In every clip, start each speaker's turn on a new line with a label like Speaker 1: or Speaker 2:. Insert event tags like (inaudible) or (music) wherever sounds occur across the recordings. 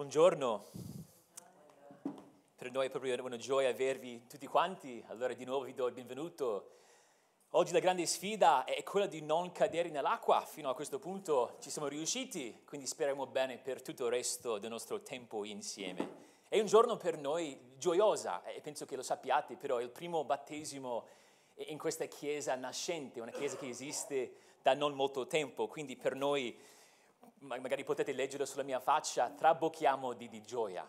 Speaker 1: Buongiorno. Per noi è proprio una gioia avervi tutti quanti. Allora di nuovo vi do il benvenuto. Oggi la grande sfida è quella di non cadere nell'acqua. Fino a questo punto ci siamo riusciti, quindi speriamo bene per tutto il resto del nostro tempo insieme. È un giorno per noi gioiosa e penso che lo sappiate, però è il primo battesimo in questa chiesa nascente, una chiesa che esiste da non molto tempo, quindi per noi magari potete leggere sulla mia faccia, trabocchiamo di, di gioia.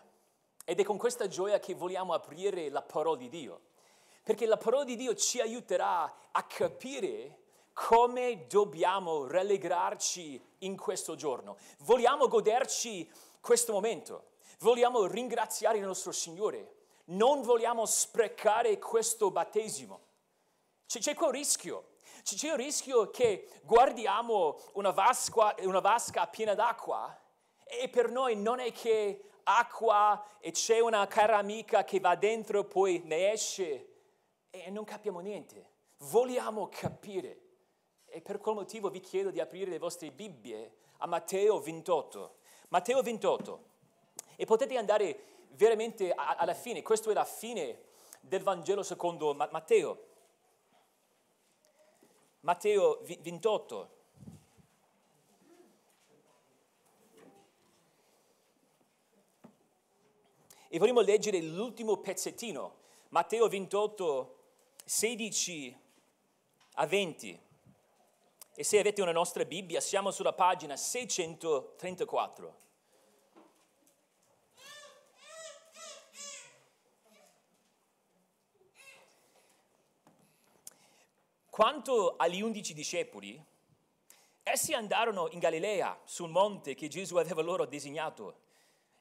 Speaker 1: Ed è con questa gioia che vogliamo aprire la parola di Dio, perché la parola di Dio ci aiuterà a capire come dobbiamo rallegrarci in questo giorno. Vogliamo goderci questo momento, vogliamo ringraziare il nostro Signore, non vogliamo sprecare questo battesimo. C'è quel rischio c'è il rischio che guardiamo una vasca, una vasca piena d'acqua e per noi non è che acqua e c'è una cara amica che va dentro e poi ne esce e non capiamo niente. Vogliamo capire. E per quel motivo vi chiedo di aprire le vostre Bibbie a Matteo 28. Matteo 28. E potete andare veramente alla fine. Questa è la fine del Vangelo secondo Matteo. Matteo 28. E vorremmo leggere l'ultimo pezzettino, Matteo 28, 16 a 20. E se avete una nostra Bibbia, siamo sulla pagina 634. Quanto agli undici discepoli, essi andarono in Galilea, sul monte che Gesù aveva loro designato,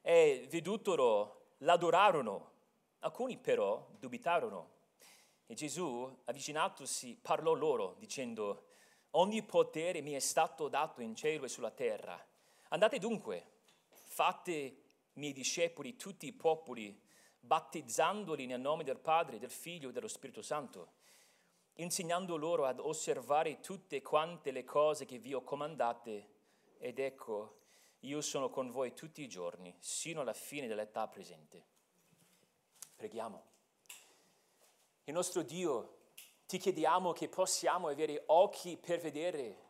Speaker 1: e vedutolo, l'adorarono. Alcuni però dubitarono. E Gesù, avvicinatosi, parlò loro, dicendo, ogni potere mi è stato dato in cielo e sulla terra. Andate dunque, fate miei discepoli tutti i popoli, battezzandoli nel nome del Padre, del Figlio e dello Spirito Santo insegnando loro ad osservare tutte quante le cose che vi ho comandate, ed ecco, io sono con voi tutti i giorni, sino alla fine dell'età presente. Preghiamo. Il nostro Dio, ti chiediamo che possiamo avere occhi per vedere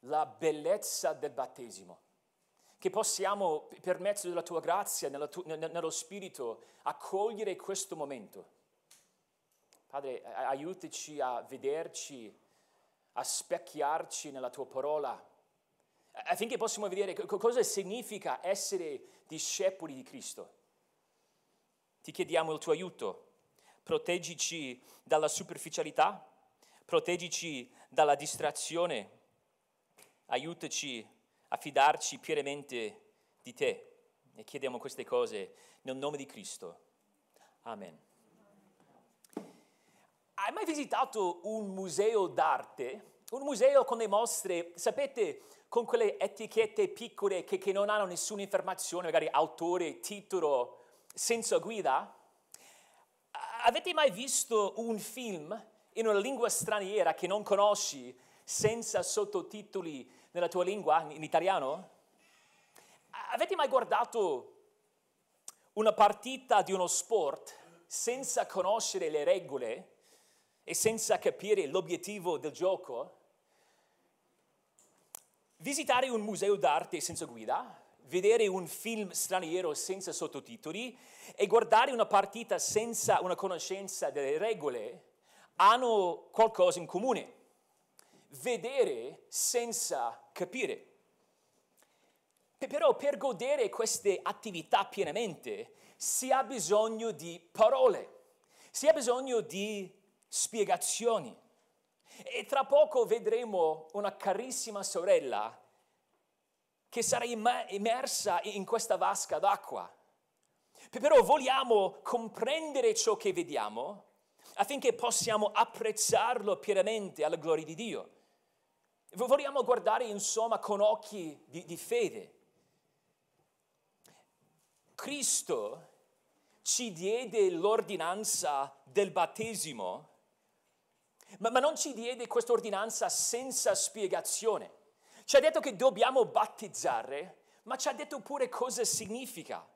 Speaker 1: la bellezza del battesimo, che possiamo, per mezzo della tua grazia, nello Spirito, accogliere questo momento Padre, aiutaci a vederci, a specchiarci nella tua parola, affinché possiamo vedere cosa significa essere discepoli di Cristo. Ti chiediamo il tuo aiuto, proteggici dalla superficialità, proteggici dalla distrazione, aiutaci a fidarci pienamente di te. E chiediamo queste cose nel nome di Cristo. Amen. Hai mai visitato un museo d'arte? Un museo con le mostre, sapete, con quelle etichette piccole che, che non hanno nessuna informazione, magari autore, titolo, senza guida? Avete mai visto un film in una lingua straniera che non conosci, senza sottotitoli nella tua lingua, in italiano? Avete mai guardato una partita di uno sport senza conoscere le regole? E senza capire l'obiettivo del gioco, visitare un museo d'arte senza guida, vedere un film straniero senza sottotitoli e guardare una partita senza una conoscenza delle regole hanno qualcosa in comune. Vedere senza capire. Però per godere queste attività pienamente si ha bisogno di parole, si ha bisogno di spiegazioni. E tra poco vedremo una carissima sorella che sarà immersa in questa vasca d'acqua. Però vogliamo comprendere ciò che vediamo affinché possiamo apprezzarlo pienamente alla gloria di Dio. Vogliamo guardare insomma con occhi di, di fede. Cristo ci diede l'ordinanza del battesimo ma, ma non ci diede questa ordinanza senza spiegazione. Ci ha detto che dobbiamo battezzare, ma ci ha detto pure cosa significa.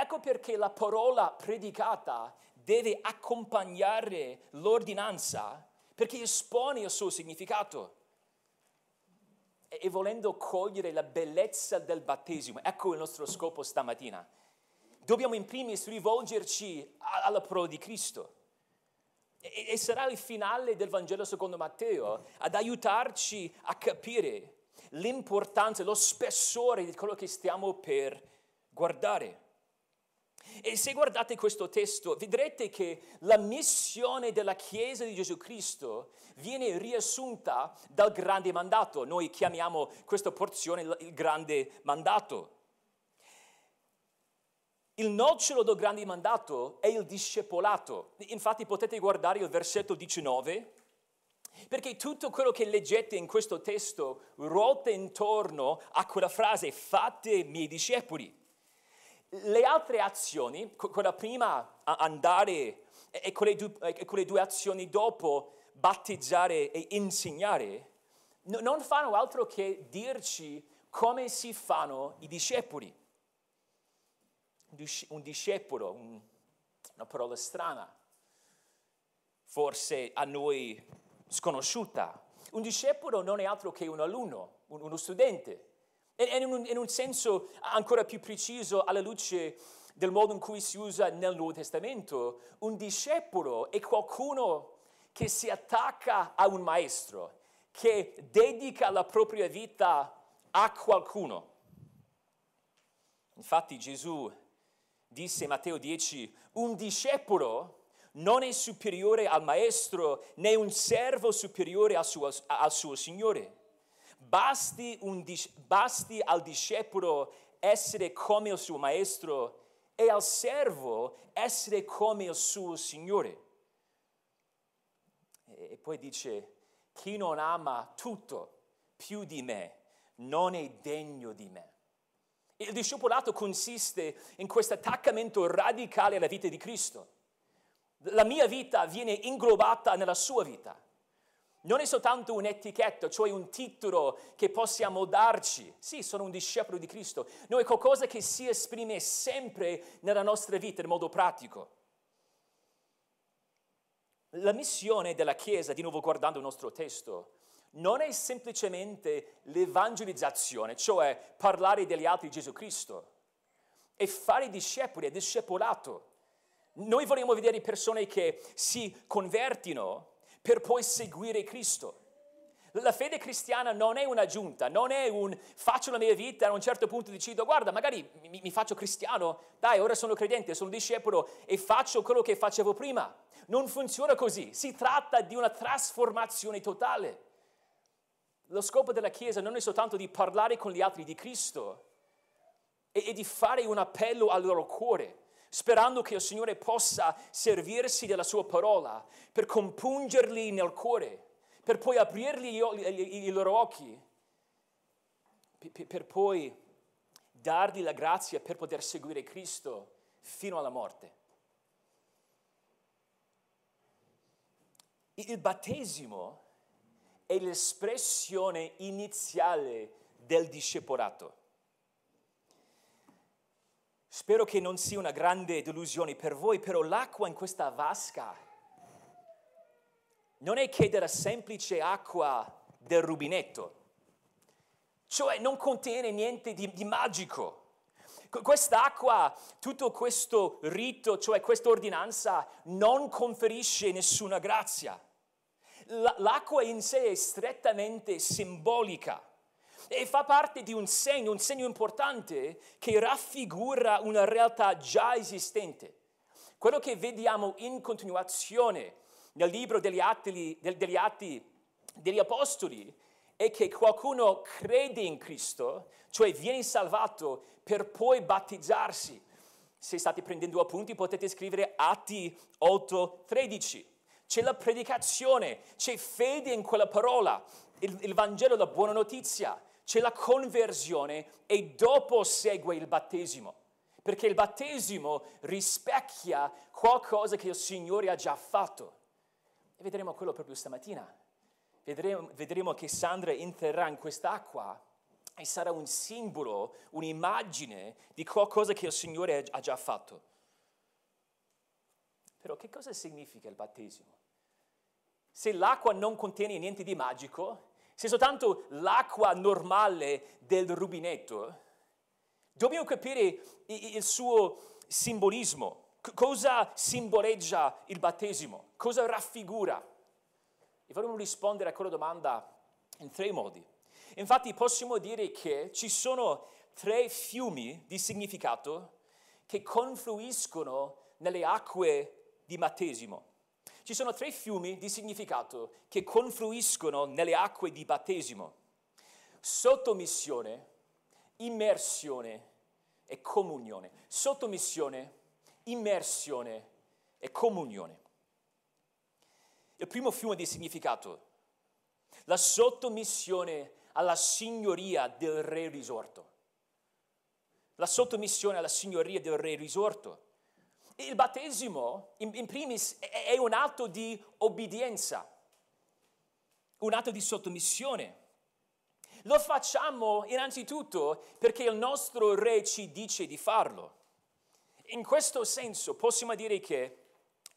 Speaker 1: Ecco perché la parola predicata deve accompagnare l'ordinanza perché espone il suo significato. E, e volendo cogliere la bellezza del battesimo, ecco il nostro scopo stamattina. Dobbiamo in primis rivolgerci alla parola di Cristo. E, sarà il finale del Vangelo secondo Matteo ad aiutarci a capire l'importanza, lo spessore di quello che stiamo per guardare. E se guardate questo testo, vedrete che la missione della Chiesa di Gesù Cristo viene riassunta dal grande mandato. Noi chiamiamo questa porzione il grande mandato. Il nocciolo del grande mandato è il discepolato. Infatti potete guardare il versetto 19, perché tutto quello che leggete in questo testo ruota intorno a quella frase, fate miei discepoli. Le altre azioni, quella prima andare e quelle, due, e quelle due azioni dopo battezzare e insegnare, non fanno altro che dirci come si fanno i discepoli. Un discepolo, un, una parola strana, forse a noi sconosciuta. Un discepolo non è altro che un alunno, uno studente e in un, in un senso ancora più preciso alla luce del modo in cui si usa nel Nuovo Testamento, un discepolo è qualcuno che si attacca a un maestro, che dedica la propria vita a qualcuno. Infatti Gesù disse Matteo 10, un discepolo non è superiore al maestro né un servo superiore al suo, al suo Signore. Basti, un, basti al discepolo essere come il suo maestro e al servo essere come il suo Signore. E poi dice, chi non ama tutto più di me non è degno di me. Il discepolato consiste in questo attaccamento radicale alla vita di Cristo. La mia vita viene inglobata nella sua vita non è soltanto un'etichetta, cioè un titolo che possiamo darci. Sì, sono un discepolo di Cristo. No, è qualcosa che si esprime sempre nella nostra vita in modo pratico. La missione della Chiesa, di nuovo guardando il nostro testo, non è semplicemente l'evangelizzazione, cioè parlare degli altri di Gesù Cristo. È fare discepoli, è discepolato. Noi vogliamo vedere persone che si convertino per poi seguire Cristo. La fede cristiana non è un'aggiunta, non è un faccio la mia vita e a un certo punto decido, guarda, magari mi, mi, faccio cristiano, dai, ora sono credente, sono discepolo e faccio quello che facevo prima. Non funziona così, si tratta di una trasformazione totale. Lo scopo della Chiesa non è soltanto di parlare con gli altri di Cristo e, di fare un appello al loro cuore, sperando che il Signore possa servirsi della sua parola per compungerli nel cuore, per poi aprirgli i loro occhi, per poi dargli la grazia per poter seguire Cristo fino alla morte. Il battesimo è l'espressione iniziale del discepolato. Spero che non sia una grande delusione per voi, però l'acqua in questa vasca non è che della semplice acqua del rubinetto, cioè non contiene niente di, di magico. Quest'acqua, tutto questo rito, cioè questa ordinanza, non conferisce nessuna grazia. L'acqua in sé è strettamente simbolica e fa parte di un segno, un segno importante che raffigura una realtà già esistente. Quello che vediamo in continuazione nel libro degli atti, degli, atti degli Apostoli è che qualcuno crede in Cristo, cioè viene salvato per poi battezzarsi. Se state prendendo appunti potete scrivere Atti 8:13. C'è la predicazione, c'è fede in quella parola, il, il Vangelo, la buona notizia c'è la conversione e dopo segue il battesimo, perché il battesimo rispecchia qualcosa che il Signore ha già fatto. E vedremo quello proprio stamattina. Vedremo, vedremo che Sandra interrà in quest'acqua e sarà un simbolo, un'immagine di qualcosa che il Signore ha già fatto. Però che cosa significa il battesimo? Se l'acqua non contiene niente di magico, se soltanto l'acqua normale del rubinetto, dobbiamo capire il suo simbolismo. Cosa simboleggia il battesimo? Cosa raffigura? E vorremmo rispondere a quella domanda in tre modi. Infatti possiamo dire che ci sono tre fiumi di significato che confluiscono nelle acque di battesimo. Ci sono tre fiumi di significato che confluiscono nelle acque di battesimo. Sottomissione, immersione e comunione. Sottomissione, immersione e comunione. Il primo fiume di significato, la sottomissione alla signoria del re risorto. La sottomissione alla signoria del re risorto. Il battesimo, in, in primis, è un atto di obbedienza, un atto di sottomissione. Lo facciamo innanzitutto perché il nostro re ci dice di farlo. In questo senso possiamo dire che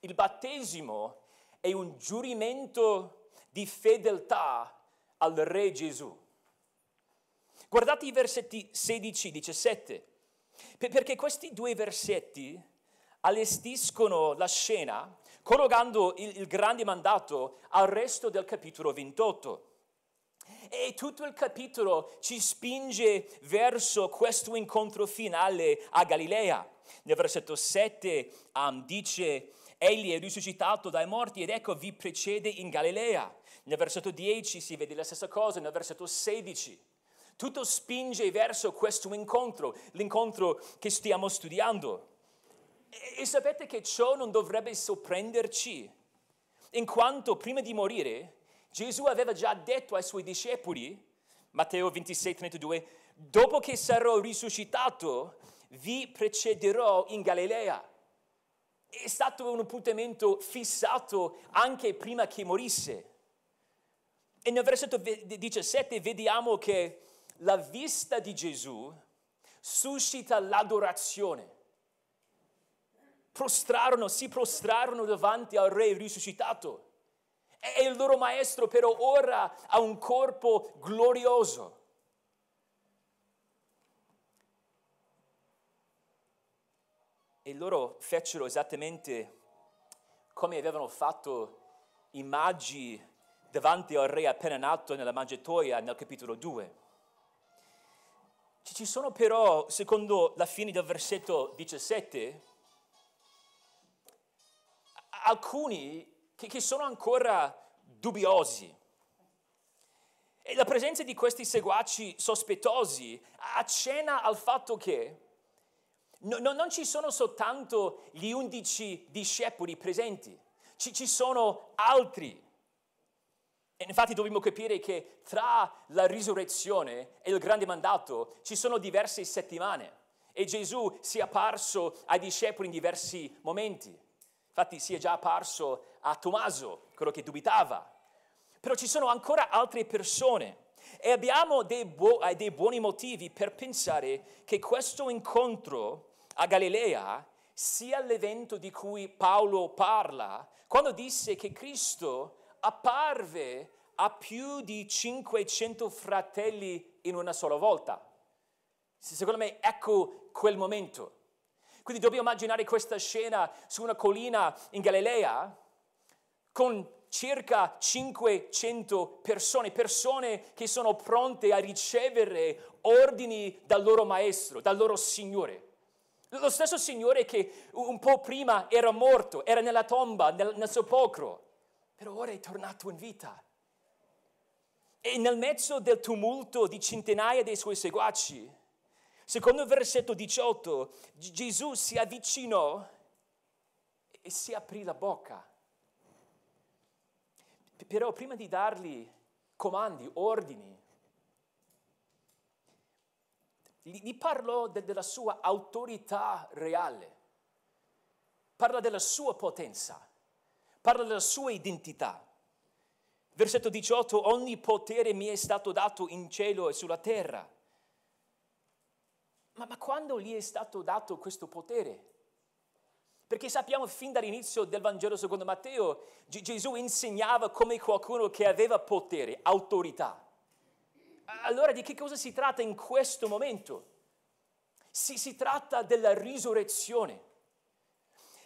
Speaker 1: il battesimo è un giurimento di fedeltà al Re Gesù. Guardate i versetti 16-17, perché questi due versetti allestiscono la scena collegando il, il grande mandato al resto del capitolo 28. E tutto il capitolo ci spinge verso questo incontro finale a Galilea. Nel versetto 7 um, dice, egli è risuscitato dai morti ed ecco vi precede in Galilea. Nel versetto 10 si vede la stessa cosa, nel versetto 16. Tutto spinge verso questo incontro, l'incontro che stiamo studiando. E, e sapete che ciò non dovrebbe sorprenderci, in quanto prima di morire Gesù aveva già detto ai suoi discepoli, Matteo 26, 32, dopo che sarò risuscitato, vi precederò in Galilea. È stato un appuntamento fissato anche prima che morisse. E nel versetto 17 vediamo che la vista di Gesù suscita l'adorazione. Prostrarono, si prostrarono davanti al Re risuscitato. E il loro maestro però ora ha un corpo glorioso. E loro fecero esattamente come avevano fatto i magi davanti al re appena nato nella mangiatoia nel capitolo 2. Ci sono però, secondo la fine del versetto 17, alcuni che, che sono ancora dubbiosi. E la presenza di questi seguaci sospettosi accenna al fatto che no, no, non ci sono soltanto gli undici discepoli presenti, ci, ci sono altri e infatti dobbiamo capire che tra la risurrezione e il grande mandato ci sono diverse settimane e Gesù si è apparso ai discepoli in diversi momenti. Infatti si è già apparso a Tommaso, quello che dubitava. Però ci sono ancora altre persone e abbiamo dei, bu- eh, dei buoni motivi per pensare che questo incontro a Galilea sia l'evento di cui Paolo parla quando disse che Cristo apparve a più di 500 fratelli in una sola volta. Secondo me ecco quel momento. Quindi dobbiamo immaginare questa scena su una collina in Galilea con circa 500 persone, persone che sono pronte a ricevere ordini dal loro maestro, dal loro Signore. Lo stesso Signore che un po' prima era morto, era nella tomba, nel, nel sepolcro però ora è tornato in vita. E nel mezzo del tumulto di centinaia dei suoi seguaci, secondo il versetto 18, Gesù si avvicinò e si aprì la bocca. Però prima di dargli comandi, ordini, gli parlò de- della sua autorità reale, parla della sua potenza parla della sua identità. Versetto 18, ogni potere mi è stato dato in cielo e sulla terra. Ma, ma quando gli è stato dato questo potere? Perché sappiamo fin dall'inizio del Vangelo secondo Matteo, G- Gesù insegnava come qualcuno che aveva potere, autorità. Allora di che cosa si tratta in questo momento? Si, si tratta della risurrezione.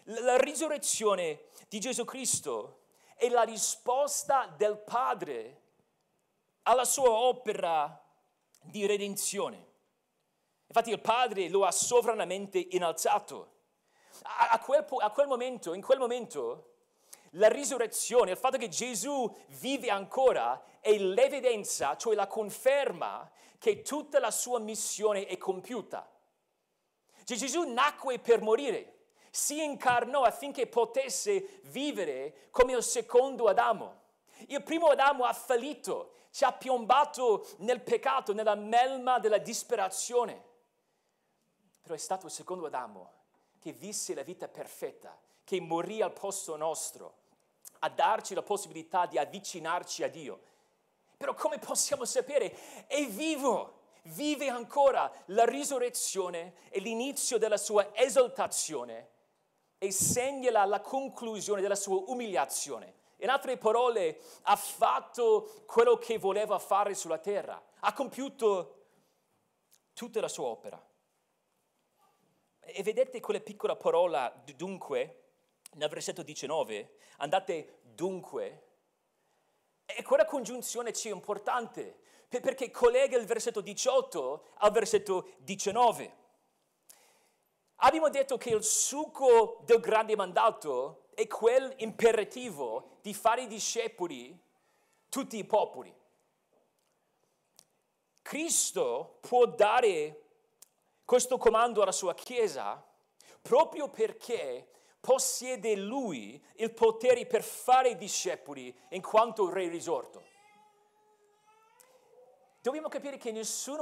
Speaker 1: La risurrezione di Gesù Cristo è la risposta del Padre alla sua opera di redenzione. Infatti il Padre lo ha sovranamente innalzato. A, quel, a quel momento, in quel momento, la risurrezione, il fatto che Gesù vive ancora, è l'evidenza, cioè la conferma che tutta la sua missione è compiuta. Cioè, Gesù nacque per morire, si incarnò affinché potesse vivere come il secondo Adamo. Il primo Adamo ha fallito, ci ha piombato nel peccato, nella melma della disperazione. Però è stato il secondo Adamo che visse la vita perfetta, che morì al posto nostro, a darci la possibilità di avvicinarci a Dio. Però come possiamo sapere? È vivo, vive ancora la risurrezione e l'inizio della sua esaltazione e segna la conclusione della sua umiliazione. In altre parole, ha fatto quello che voleva fare sulla terra, ha compiuto tutta la sua opera. E vedete quella piccola parola dunque nel versetto 19, andate dunque, e quella congiunzione ci è importante perché collega il versetto 18 al versetto 19. Abbiamo detto che il succo del grande mandato è quel imperativo di fare discepoli tutti i popoli. Cristo può dare questo comando alla sua Chiesa proprio perché possiede lui il potere per fare discepoli in quanto re risorto. Dobbiamo capire che nessuno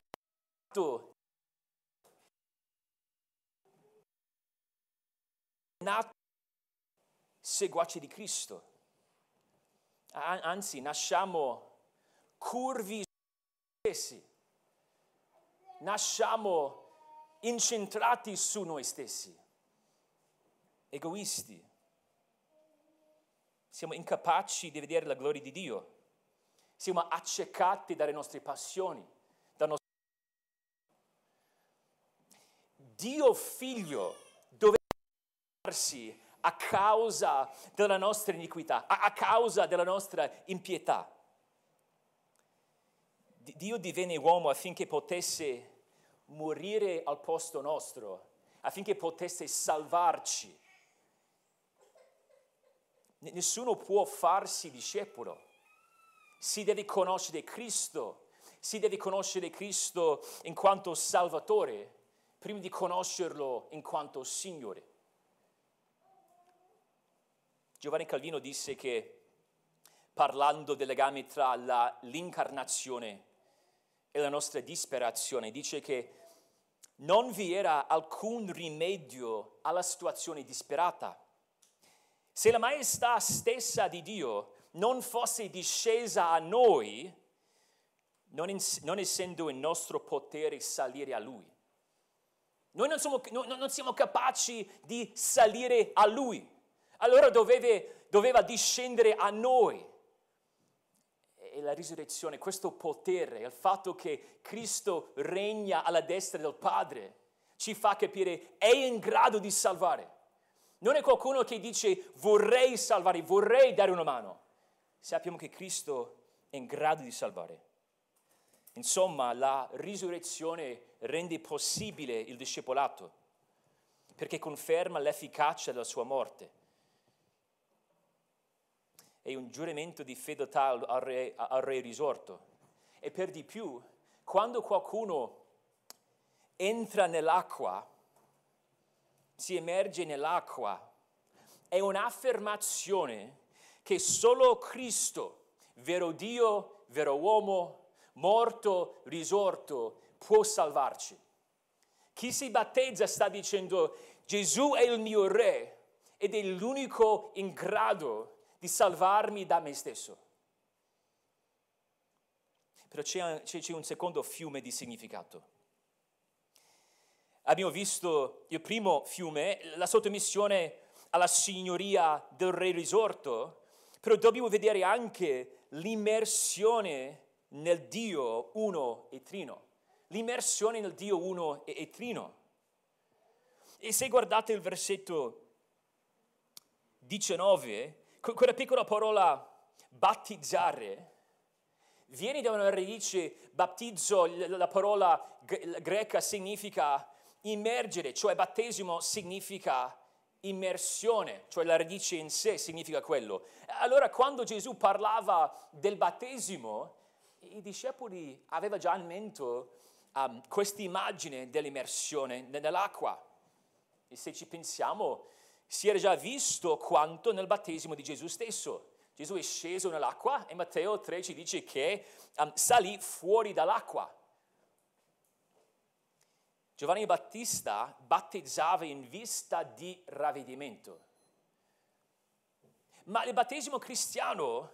Speaker 1: è nato seguace di Cristo. Anzi, nasciamo curvi stessi, nasciamo incentrati su noi stessi, egoisti. Siamo incapaci di vedere la gloria di Dio. Siamo accecati dalle nostre passioni. Dal nostro... Dio figlio doveva darsi a causa della nostra iniquità, a causa della nostra impietà. Dio divenne uomo affinché potesse morire al posto nostro, affinché potesse salvarci. Nessuno può farsi discepolo. Si deve conoscere Cristo, si deve conoscere Cristo in quanto Salvatore, prima di conoscerlo in quanto Signore. Giovanni Calvino disse che, parlando del legame tra la, l'incarnazione e la nostra disperazione, dice che non vi era alcun rimedio alla situazione disperata. Se la maestà stessa di Dio non fosse discesa a noi, non, in, non essendo in nostro potere salire a Lui. Noi non siamo, no, non siamo capaci di salire a Lui. Allora doveve, doveva discendere a noi e la risurrezione, questo potere, il fatto che Cristo regna alla destra del Padre, ci fa capire è in grado di salvare. Non è qualcuno che dice vorrei salvare, vorrei dare una mano. Sappiamo che Cristo è in grado di salvare. Insomma, la risurrezione rende possibile il discepolato perché conferma l'efficacia della sua morte è un giuramento di fedeltà al re, al re risorto. E per di più, quando qualcuno entra nell'acqua, si emerge nell'acqua, è un'affermazione che solo Cristo, vero Dio, vero uomo, morto, risorto, può salvarci. Chi si battezza sta dicendo Gesù è il mio re ed è l'unico in grado di salvarmi da me stesso. Però c'è, c'è un secondo fiume di significato. abbiamo visto il primo fiume, la sottomissione alla signoria del re risorto, però dobbiamo vedere anche l'immersione nel Dio uno e trino, l'immersione nel Dio uno e, e trino. E se guardate il versetto 19, quella piccola parola battizzare viene da una radice battizzo, la parola greca significa immergere, cioè battesimo significa immersione, cioè la radice in sé significa quello. Allora quando Gesù parlava del battesimo, i discepoli avevano già in mente um, questa immagine dell'immersione nell'acqua. E se ci pensiamo, si era già visto quanto nel battesimo di Gesù stesso. Gesù è sceso nell'acqua e Matteo 3 ci dice che um, salì fuori dall'acqua. Giovanni Battista battezzava in vista di ravvedimento. Ma il battesimo cristiano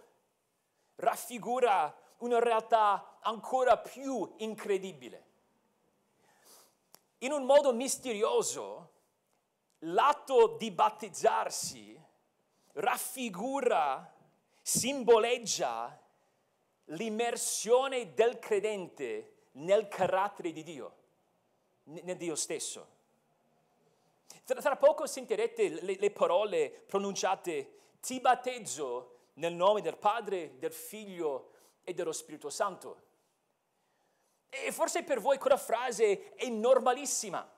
Speaker 1: raffigura una realtà ancora più incredibile. In un modo misterioso, l'atto di battezzarsi raffigura, simboleggia l'immersione del credente nel carattere di Dio nel Dio stesso. Tra, tra poco sentirete le, le parole pronunciate, ti battezzo nel nome del Padre, del Figlio e dello Spirito Santo. E forse per voi quella frase è normalissima.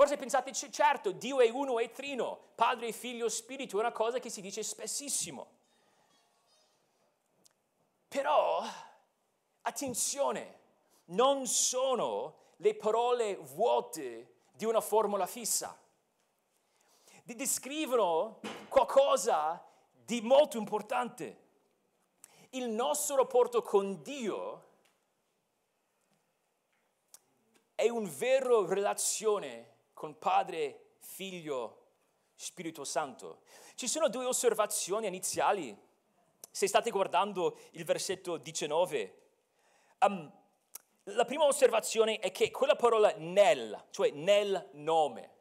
Speaker 1: Forse pensate, certo, Dio è uno e trino, Padre, Figlio, Spirito, è una cosa che si dice spessissimo. Però, attenzione, non sono le parole vuote di una formula fissa. Descrivono qualcosa di molto importante. Il nostro rapporto con Dio è una vera relazione con Padre, Figlio, Spirito Santo. Ci sono due osservazioni iniziali. Se state guardando il versetto 19, um, la prima osservazione è che quella parola nel, cioè nel nome,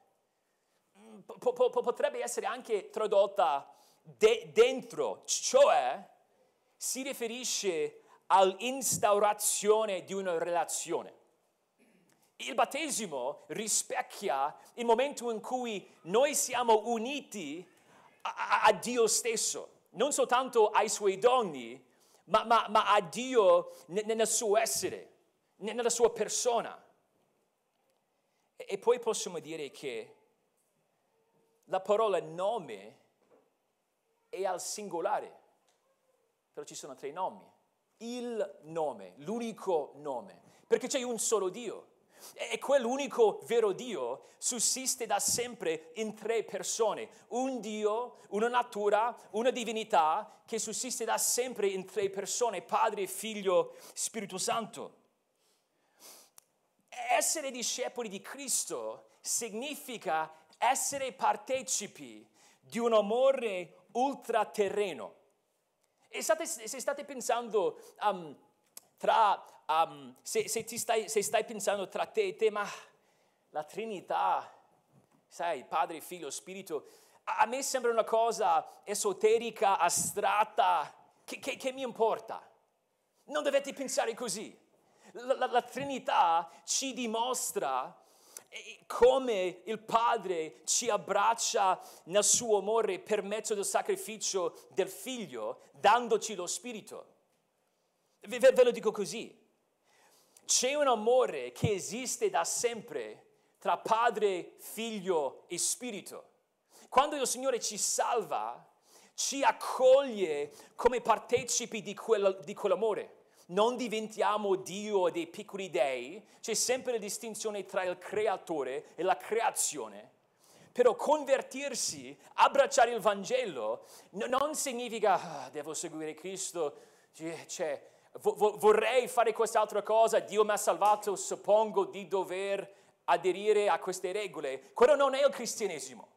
Speaker 1: po- po- potrebbe essere anche tradotta de- dentro, cioè si riferisce all'instaurazione di una relazione. Il battesimo rispecchia il momento in cui noi siamo uniti a, a Dio stesso, non soltanto ai suoi doni, ma, ma, ma a Dio nel suo essere nella sua persona. E poi possiamo dire che la parola nome è al singolare, però ci sono tre nomi. Il nome, l'unico nome, perché c'è un solo Dio. E quell'unico vero Dio sussiste da sempre in tre persone. Un Dio, una natura, una divinità che sussiste da sempre in tre persone, Padre, Figlio, Spirito Santo essere discepoli di Cristo significa essere partecipi di un amore ultraterreno. E state, se state pensando um, tra, um, se, se, stai, se, stai, pensando tra te e te, ma la Trinità, sai, Padre, Figlio, Spirito, a me sembra una cosa esoterica, astratta, che, che, che mi importa. Non dovete pensare così. La, la, la Trinità ci dimostra eh, come il Padre ci abbraccia nel suo amore per mezzo del sacrificio del Figlio, dandoci lo Spirito. Ve, ve lo dico così. C'è un amore che esiste da sempre tra Padre, Figlio e Spirito. Quando il Signore ci salva, ci accoglie come partecipi di, quel, di quell'amore non diventiamo Dio dei piccoli dei, c'è sempre la distinzione tra il creatore e la creazione. Però convertirsi, abbracciare il Vangelo, non significa ah, devo seguire Cristo, cioè, vo- vorrei fare quest'altra cosa, Dio mi ha salvato, suppongo di dover aderire a queste regole. Quello non è il cristianesimo.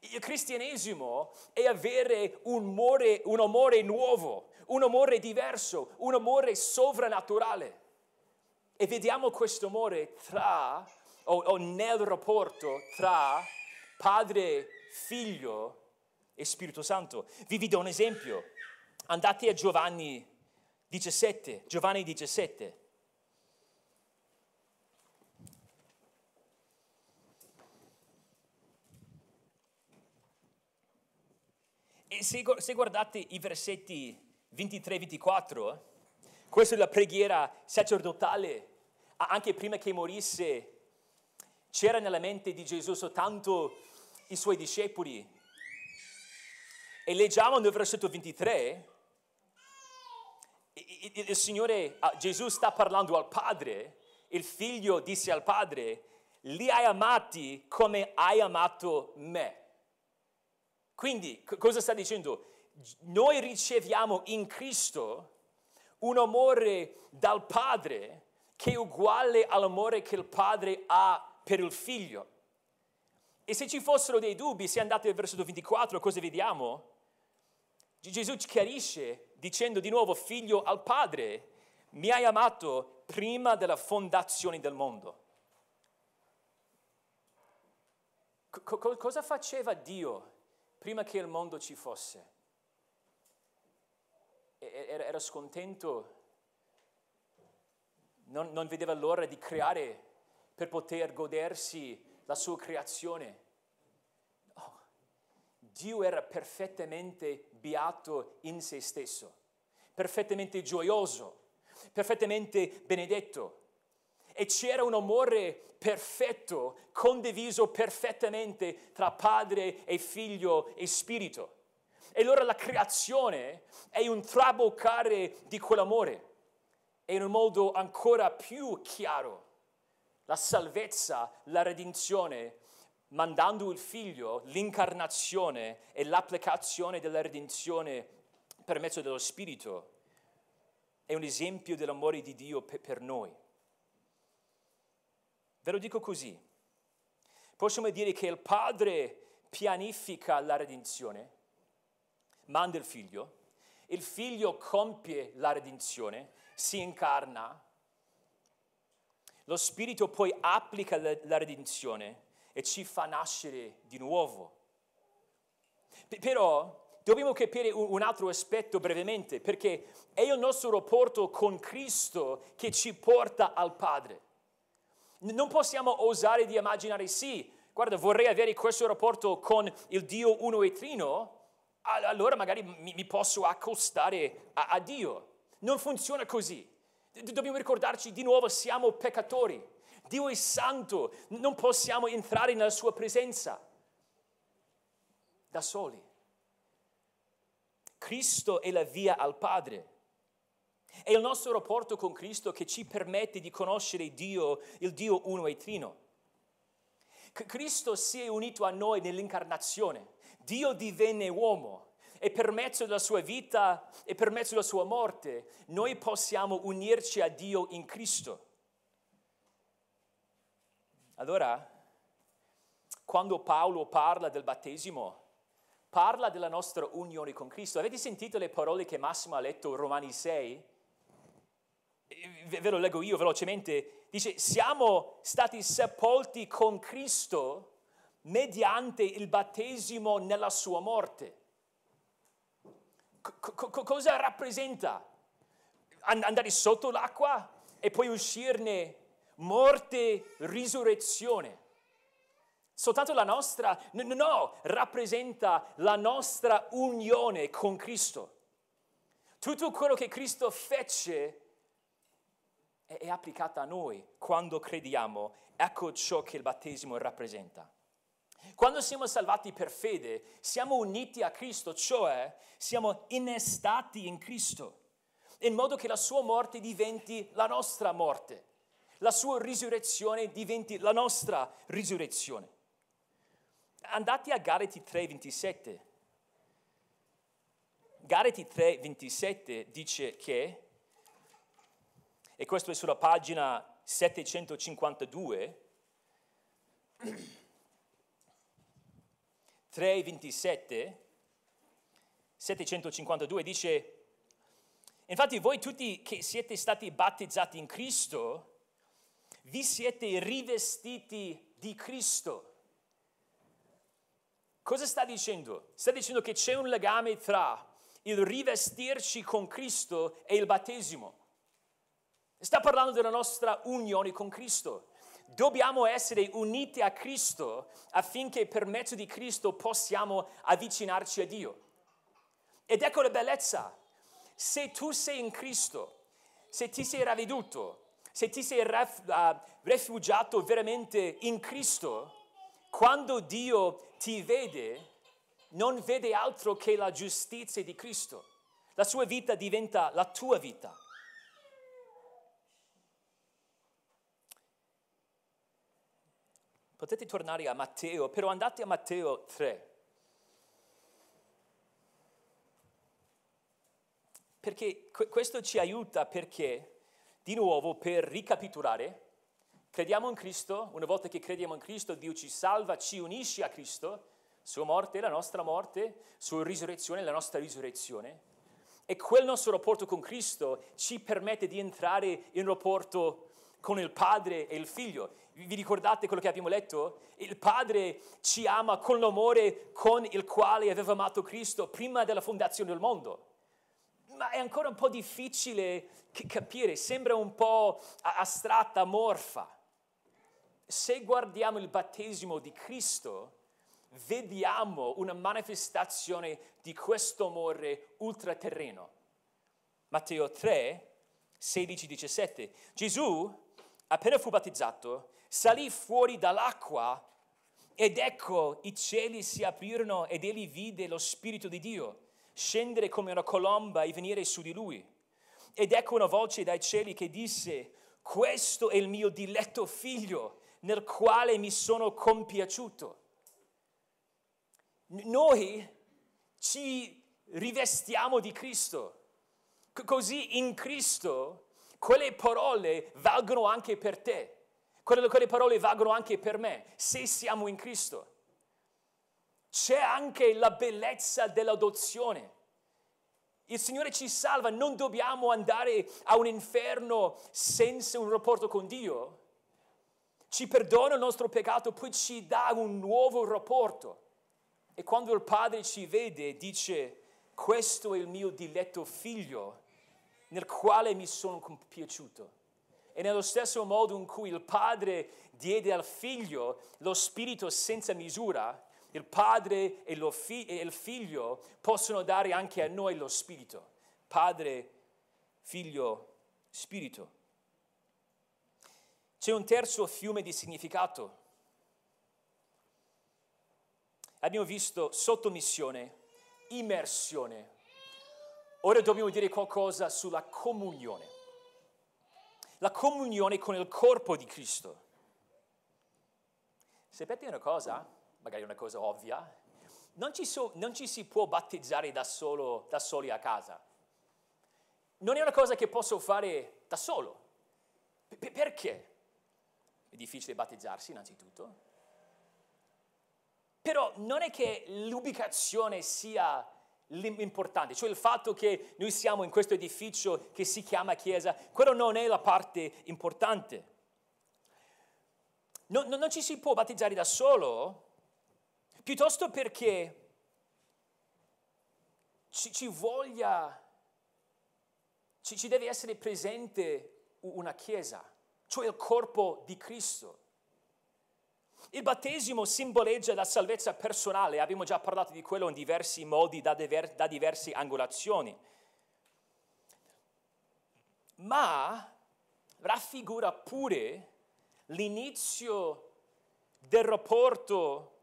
Speaker 1: Il cristianesimo è avere un amore, un amore nuovo, un amore diverso, un amore sovrannaturale. E vediamo questo amore tra o, o nel rapporto tra padre, figlio e Spirito Santo. Vi, vi do un esempio. Andate a Giovanni 17, Giovanni 17. E se, se guardate i versetti 23-24, questa è la preghiera sacerdotale, anche prima che morisse, c'era nella mente di Gesù soltanto i suoi discepoli. E leggiamo nel versetto 23, il Signore, Gesù sta parlando al Padre, il figlio disse al Padre, li hai amati come hai amato me. Quindi cosa sta dicendo? Noi riceviamo in Cristo un amore dal Padre che è uguale all'amore che il Padre ha per il figlio. E se ci fossero dei dubbi, se andate al versetto 24, cosa vediamo? Gesù chiarisce dicendo di nuovo, figlio al Padre, mi hai amato prima della fondazione del mondo. Cosa faceva Dio prima che il mondo ci fosse. Era, scontento, non vedeva l'ora di creare per poter godersi la sua creazione. Dio era perfettamente beato in se stesso, perfettamente gioioso, perfettamente benedetto. E c'era un amore perfetto, condiviso perfettamente tra padre e figlio e spirito. E allora la creazione è un traboccare di quell'amore. E in un modo ancora più chiaro, la salvezza, la redenzione, mandando il figlio, l'incarnazione e l'applicazione della redenzione per mezzo dello spirito, è un esempio dell'amore di Dio per noi. Ve lo dico così. Possiamo dire che il padre pianifica la redenzione, manda il figlio, il figlio compie la redenzione, si incarna, lo spirito poi applica la redenzione e ci fa nascere di nuovo. Però dobbiamo capire un altro aspetto brevemente, perché è il nostro rapporto con Cristo che ci porta al Padre. Non possiamo osare di immaginare, sì, guarda, vorrei avere questo rapporto con il Dio uno e trino, allora magari mi, mi posso accostare a, a Dio. Non funziona così. Dobbiamo ricordarci di nuovo, siamo peccatori. Dio è santo, non possiamo entrare nella sua presenza da soli. Cristo è la via al Padre. È il nostro rapporto con Cristo che ci permette di conoscere Dio, il Dio uno e trino. Cristo si è unito a noi nell'incarnazione. Dio divenne uomo e per mezzo della sua vita e per mezzo della sua morte noi possiamo unirci a Dio in Cristo. Allora, quando Paolo parla del battesimo, parla della nostra unione con Cristo. Avete sentito le parole che Massimo ha letto in Romani 6? ve lo leggo io velocemente, dice siamo stati sepolti con Cristo mediante il battesimo nella sua morte. Cosa rappresenta? Andare sotto l'acqua e poi uscirne morte, risurrezione. Soltanto la nostra, no, rappresenta la nostra unione con Cristo. Tutto quello che Cristo fece è applicata a noi quando crediamo. Ecco ciò che il battesimo rappresenta. Quando siamo salvati per fede, siamo uniti a Cristo, cioè siamo innestati in Cristo, in modo che la sua morte diventi la nostra morte, la sua risurrezione diventi la nostra risurrezione. Andate a Galati 3:27. Galati 3:27 dice che e questo è sulla pagina 752, 327, 752 dice, infatti voi tutti che siete stati battezzati in Cristo, vi siete rivestiti di Cristo. Cosa sta dicendo? Sta dicendo che c'è un legame tra il rivestirci con Cristo e il battesimo. Sta parlando della nostra unione con Cristo. Dobbiamo essere uniti a Cristo affinché per mezzo di Cristo possiamo avvicinarci a Dio. Ed ecco la bellezza. Se tu sei in Cristo, se ti sei ravveduto, se ti sei ref, uh, rifugiato veramente in Cristo, quando Dio ti vede, non vede altro che la giustizia di Cristo. La sua vita diventa la tua vita. Potete tornare a Matteo, però andate a Matteo 3. Perché questo ci aiuta perché, di nuovo, per ricapitolare, crediamo in Cristo, una volta che crediamo in Cristo, Dio ci salva, ci unisce a Cristo, sua morte è la nostra morte, sua risurrezione è la nostra risurrezione. E quel nostro rapporto con Cristo ci permette di entrare in rapporto con il Padre e il Figlio. Vi ricordate quello che abbiamo letto? Il Padre ci ama con l'amore con il quale aveva amato Cristo prima della fondazione del mondo ma è ancora un po' difficile capire, sembra un po' astratta, amorfa. Se guardiamo il battesimo di Cristo, vediamo una manifestazione di questo amore ultraterreno. Matteo 3, 16, 17. Gesù, appena fu battezzato, salì fuori dall'acqua ed ecco i cieli si aprirono ed egli vide lo Spirito di Dio scendere come una colomba e venire su di lui. Ed ecco una voce dai cieli che disse, questo è il mio diletto figlio nel quale mi sono compiaciuto. Noi ci rivestiamo di Cristo, così in Cristo quelle parole valgono anche per te, quelle, parole valgono anche per me, se siamo in Cristo c'è anche la bellezza dell'adozione. Il Signore ci salva, non dobbiamo andare a un inferno senza un rapporto con Dio. Ci perdona il nostro peccato, poi ci dà un nuovo rapporto. E quando il Padre ci vede, dice, questo è il mio diletto figlio, nel quale mi sono compiaciuto. E nello stesso modo in cui il Padre diede al figlio lo spirito senza misura, il padre e, il figlio possono dare anche a noi lo spirito. Padre, figlio, spirito. C'è un terzo fiume di significato. Abbiamo visto sottomissione, immersione. Ora dobbiamo dire qualcosa sulla comunione. La comunione con il corpo di Cristo. Sapete una cosa? Magari una cosa ovvia, non ci, so, non ci si può battezzare da, solo, da soli a casa. Non è una cosa che posso fare da solo. P- perché? È difficile battezzarsi innanzitutto. Però non è che l'ubicazione sia l'importante, cioè il fatto che noi siamo in questo edificio che si chiama chiesa, quello non è la parte importante. Non, non ci si può battezzare da solo piuttosto perché ci, ci voglia, ci, ci deve essere presente una chiesa, cioè il corpo di Cristo. Il battesimo simboleggia la salvezza personale, abbiamo già parlato di quello in diversi modi, da, diver, da diverse angolazioni, ma raffigura pure l'inizio del rapporto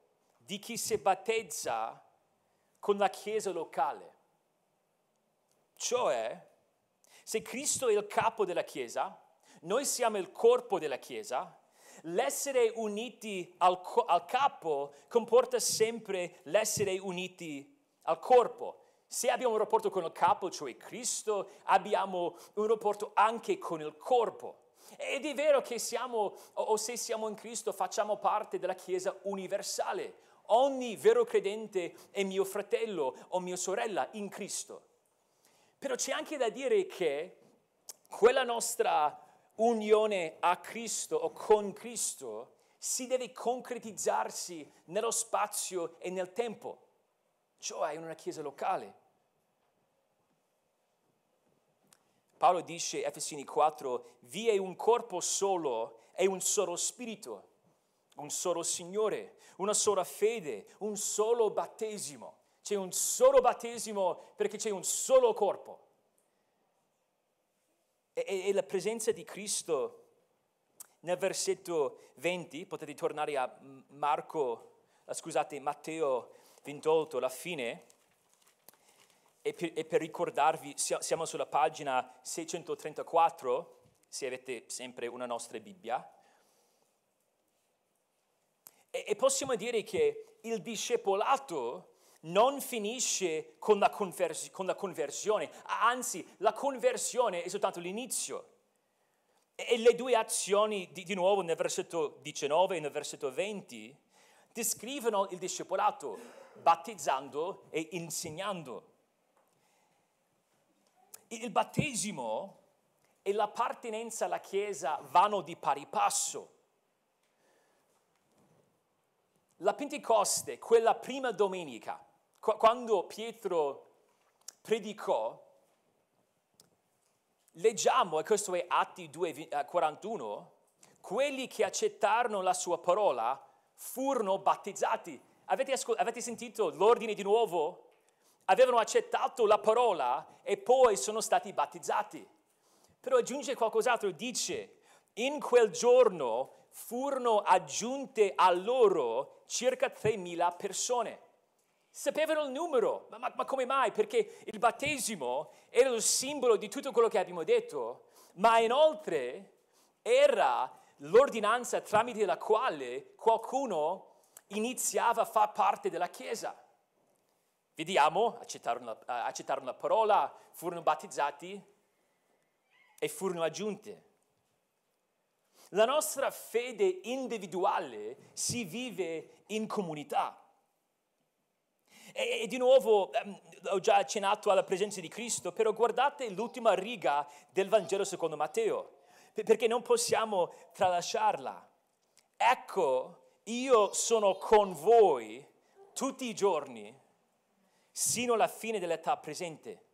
Speaker 1: di chi si battezza con la chiesa locale. Cioè, se Cristo è il capo della chiesa, noi siamo il corpo della chiesa, l'essere uniti al, al capo comporta sempre l'essere uniti al corpo. Se abbiamo un rapporto con il capo, cioè Cristo, abbiamo un rapporto anche con il corpo. Ed è vero che siamo, o se siamo in Cristo, facciamo parte della Chiesa universale, ogni vero credente è mio fratello o mia sorella in Cristo. Però c'è anche da dire che quella nostra unione a Cristo o con Cristo si deve concretizzarsi nello spazio e nel tempo, cioè in una chiesa locale. Paolo dice, Efesini 4, vi è un corpo solo e un solo spirito, un solo Signore, una sola fede, un solo battesimo. C'è un solo battesimo perché c'è un solo corpo. E, e, la presenza di Cristo nel versetto 20, potete tornare a Marco, eh, scusate, Matteo 28, la fine, e per, e per ricordarvi, siamo sulla pagina 634, se avete sempre una nostra Bibbia, e, e possiamo dire che il discepolato non finisce con la, conversi- con la conversione, anzi la conversione è soltanto l'inizio. E le due azioni, di, di, nuovo nel versetto 19 e nel versetto 20, descrivono il discepolato battezzando e insegnando. Il battesimo e l'appartenenza alla Chiesa vanno di pari passo. La Pentecoste, quella prima domenica, quando Pietro predicò, leggiamo, e questo è Atti 2,41, eh, quelli che accettarono la sua parola furono battezzati. Avete, ascol- avete sentito l'ordine di nuovo? Avevano accettato la parola e poi sono stati battezzati. Però aggiunge qualcos'altro, dice, in quel giorno furono aggiunte a loro circa 3.000 persone. Sapevano il numero, ma, ma, ma, come mai? Perché il battesimo era il simbolo di tutto quello che abbiamo detto, ma inoltre era l'ordinanza tramite la quale qualcuno iniziava a far parte della Chiesa. Vediamo, accettarono la, accettarono la parola, furono battezzati e furono aggiunte. La nostra fede individuale si vive in comunità. E, e di nuovo um, ho già accennato alla presenza di Cristo, però guardate l'ultima riga del Vangelo secondo Matteo, perché non possiamo tralasciarla. Ecco, io sono con voi tutti i giorni, sino alla fine dell'età presente.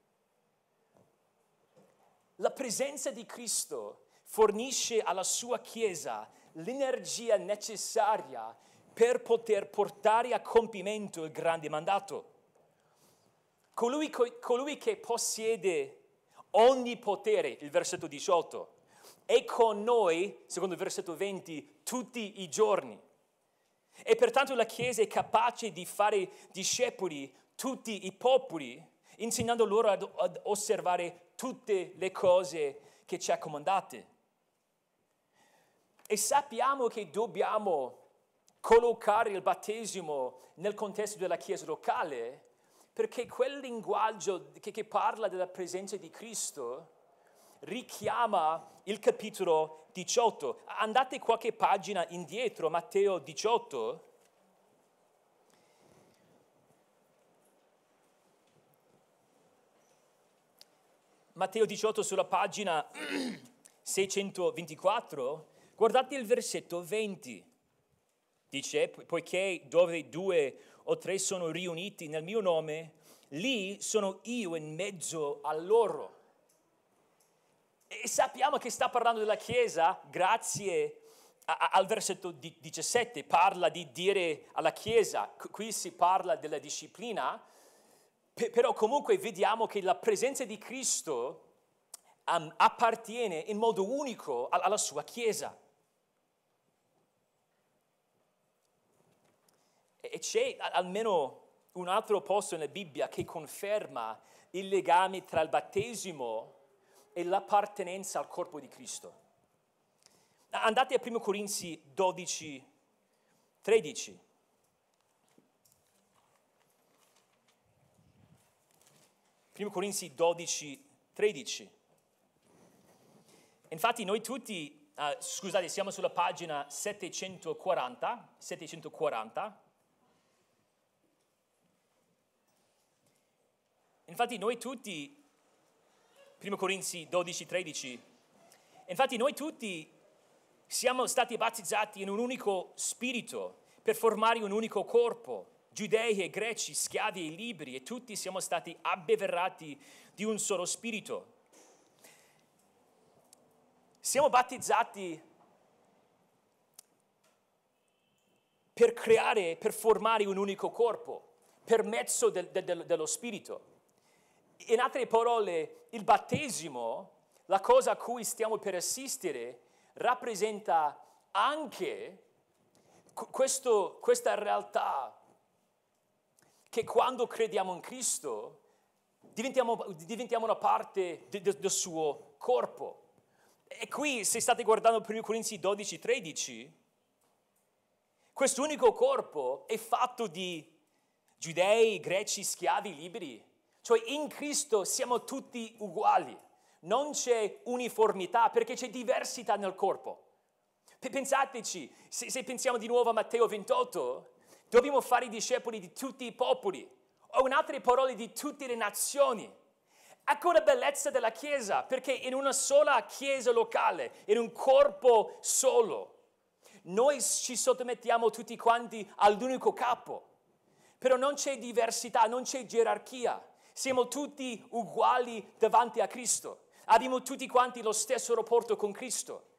Speaker 1: La presenza di Cristo fornisce alla sua Chiesa l'energia necessaria per poter portare a compimento il grande mandato. Colui, colui che possiede ogni potere, il versetto 18, è con noi, secondo il versetto 20, tutti i giorni. E pertanto la Chiesa è capace di fare discepoli tutti i popoli, insegnando loro ad, ad osservare tutte le cose che ci ha comandate. E sappiamo che dobbiamo collocare il battesimo nel contesto della Chiesa locale, perché quel linguaggio che, che parla della presenza di Cristo richiama il capitolo 18. Andate qualche pagina indietro, Matteo 18. Matteo 18 sulla pagina (clears throat) 624, guardate il versetto 20. Dice, poiché dove due o tre sono riuniti nel mio nome, lì sono io in mezzo a loro. E sappiamo che sta parlando della Chiesa grazie a, al versetto 17, parla di dire alla Chiesa, qui si parla della disciplina, però comunque vediamo che la presenza di Cristo um, appartiene in modo unico alla sua Chiesa. E c'è almeno un altro posto nella Bibbia che conferma il legame tra il battesimo e l'appartenenza al corpo di Cristo. Andate a 1 Corinzi 12, 13. Primo Corinzi 12, 13. Infatti noi tutti, uh, scusate, siamo sulla pagina 740, 740 Infatti noi tutti, 1 Corinzi 12, 13, Infatti noi tutti siamo stati battezzati in un unico spirito per formare un unico corpo, giudei e greci, schiavi e liberi, e tutti siamo stati abbeverati di un solo spirito. Siamo battezzati per creare, per formare un unico corpo, per mezzo del, del, dello spirito. In altre parole, il battesimo, la cosa a cui stiamo per assistere, rappresenta anche questo, questa realtà che quando crediamo in Cristo diventiamo, diventiamo una parte de, de, del suo corpo. E qui, se state guardando 1 Corinzi 12, 13, questo unico corpo è fatto di giudei, greci, schiavi, liberi. Cioè in Cristo siamo tutti uguali, non c'è uniformità perché c'è diversità nel corpo. Pensateci, se, se pensiamo di nuovo a Matteo 28, dobbiamo fare i discepoli di tutti i popoli, o in altre parole di tutte le nazioni. Ecco la bellezza della Chiesa, perché in una sola Chiesa locale, in un corpo solo, noi ci sottomettiamo tutti quanti all'unico capo, però non c'è diversità, non c'è gerarchia, siamo tutti uguali davanti a Cristo, abbiamo tutti quanti lo stesso rapporto con Cristo.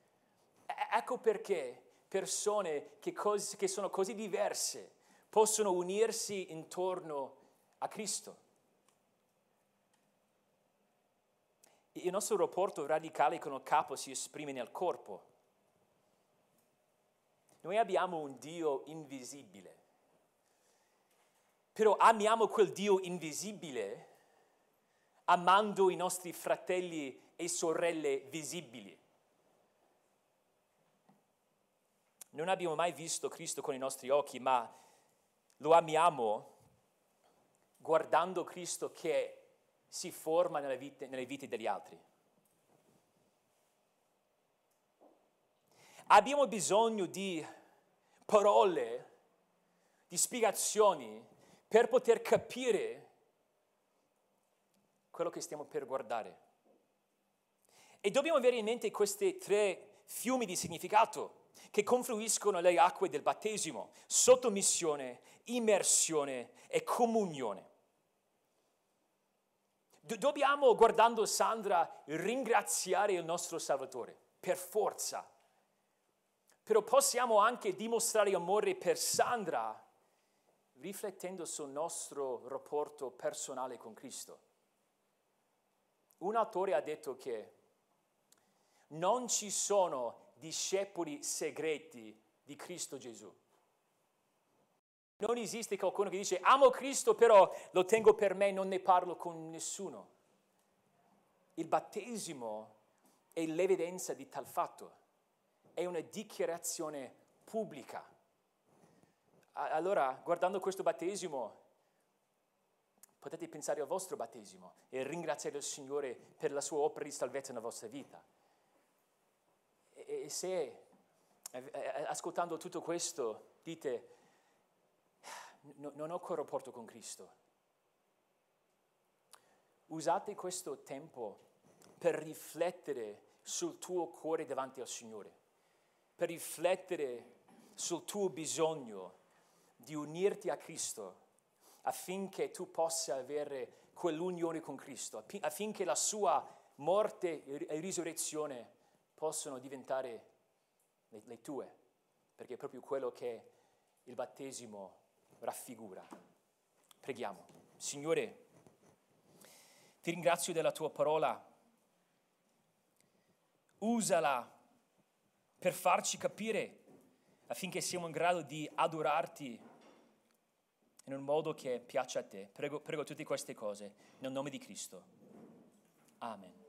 Speaker 1: Ecco perché persone che, cos- che sono così diverse possono unirsi intorno a Cristo. Il nostro rapporto radicale con il capo si esprime nel corpo. Noi abbiamo un Dio invisibile, però amiamo quel Dio invisibile amando i nostri fratelli e sorelle visibili. Non abbiamo mai visto Cristo con i nostri occhi, ma lo amiamo guardando Cristo che si forma nelle vite, nelle vite degli altri. Abbiamo bisogno di parole, di spiegazioni per poter capire quello che stiamo per guardare. E dobbiamo avere in mente questi tre fiumi di significato che confluiscono le acque del battesimo, sottomissione, immersione e comunione. Dobbiamo, guardando Sandra, ringraziare il nostro Salvatore, per forza. Però possiamo anche dimostrare amore per Sandra riflettendo sul nostro rapporto personale con Cristo. Un autore ha detto che non ci sono discepoli segreti di Cristo Gesù. Non esiste qualcuno che dice amo Cristo però lo tengo per me, non ne parlo con nessuno. Il battesimo è l'evidenza di tal fatto, è una dichiarazione pubblica. Allora, guardando questo battesimo, potete pensare al vostro battesimo e ringraziare il Signore per la sua opera di salvezza nella vostra vita. E se ascoltando tutto questo dite, non ho quel rapporto con Cristo, usate questo tempo per riflettere sul tuo cuore davanti al Signore, per riflettere sul tuo bisogno di unirti a Cristo affinché tu possa avere quell'unione con Cristo, affinché la sua morte e risurrezione possono diventare le, le tue, perché è proprio quello che il battesimo raffigura. Preghiamo. Signore, ti ringrazio della tua parola. Usala per farci capire affinché siamo in grado di adorarti in un modo che piaccia a te. Prego, prego tutte queste cose nel nome di Cristo. Amen.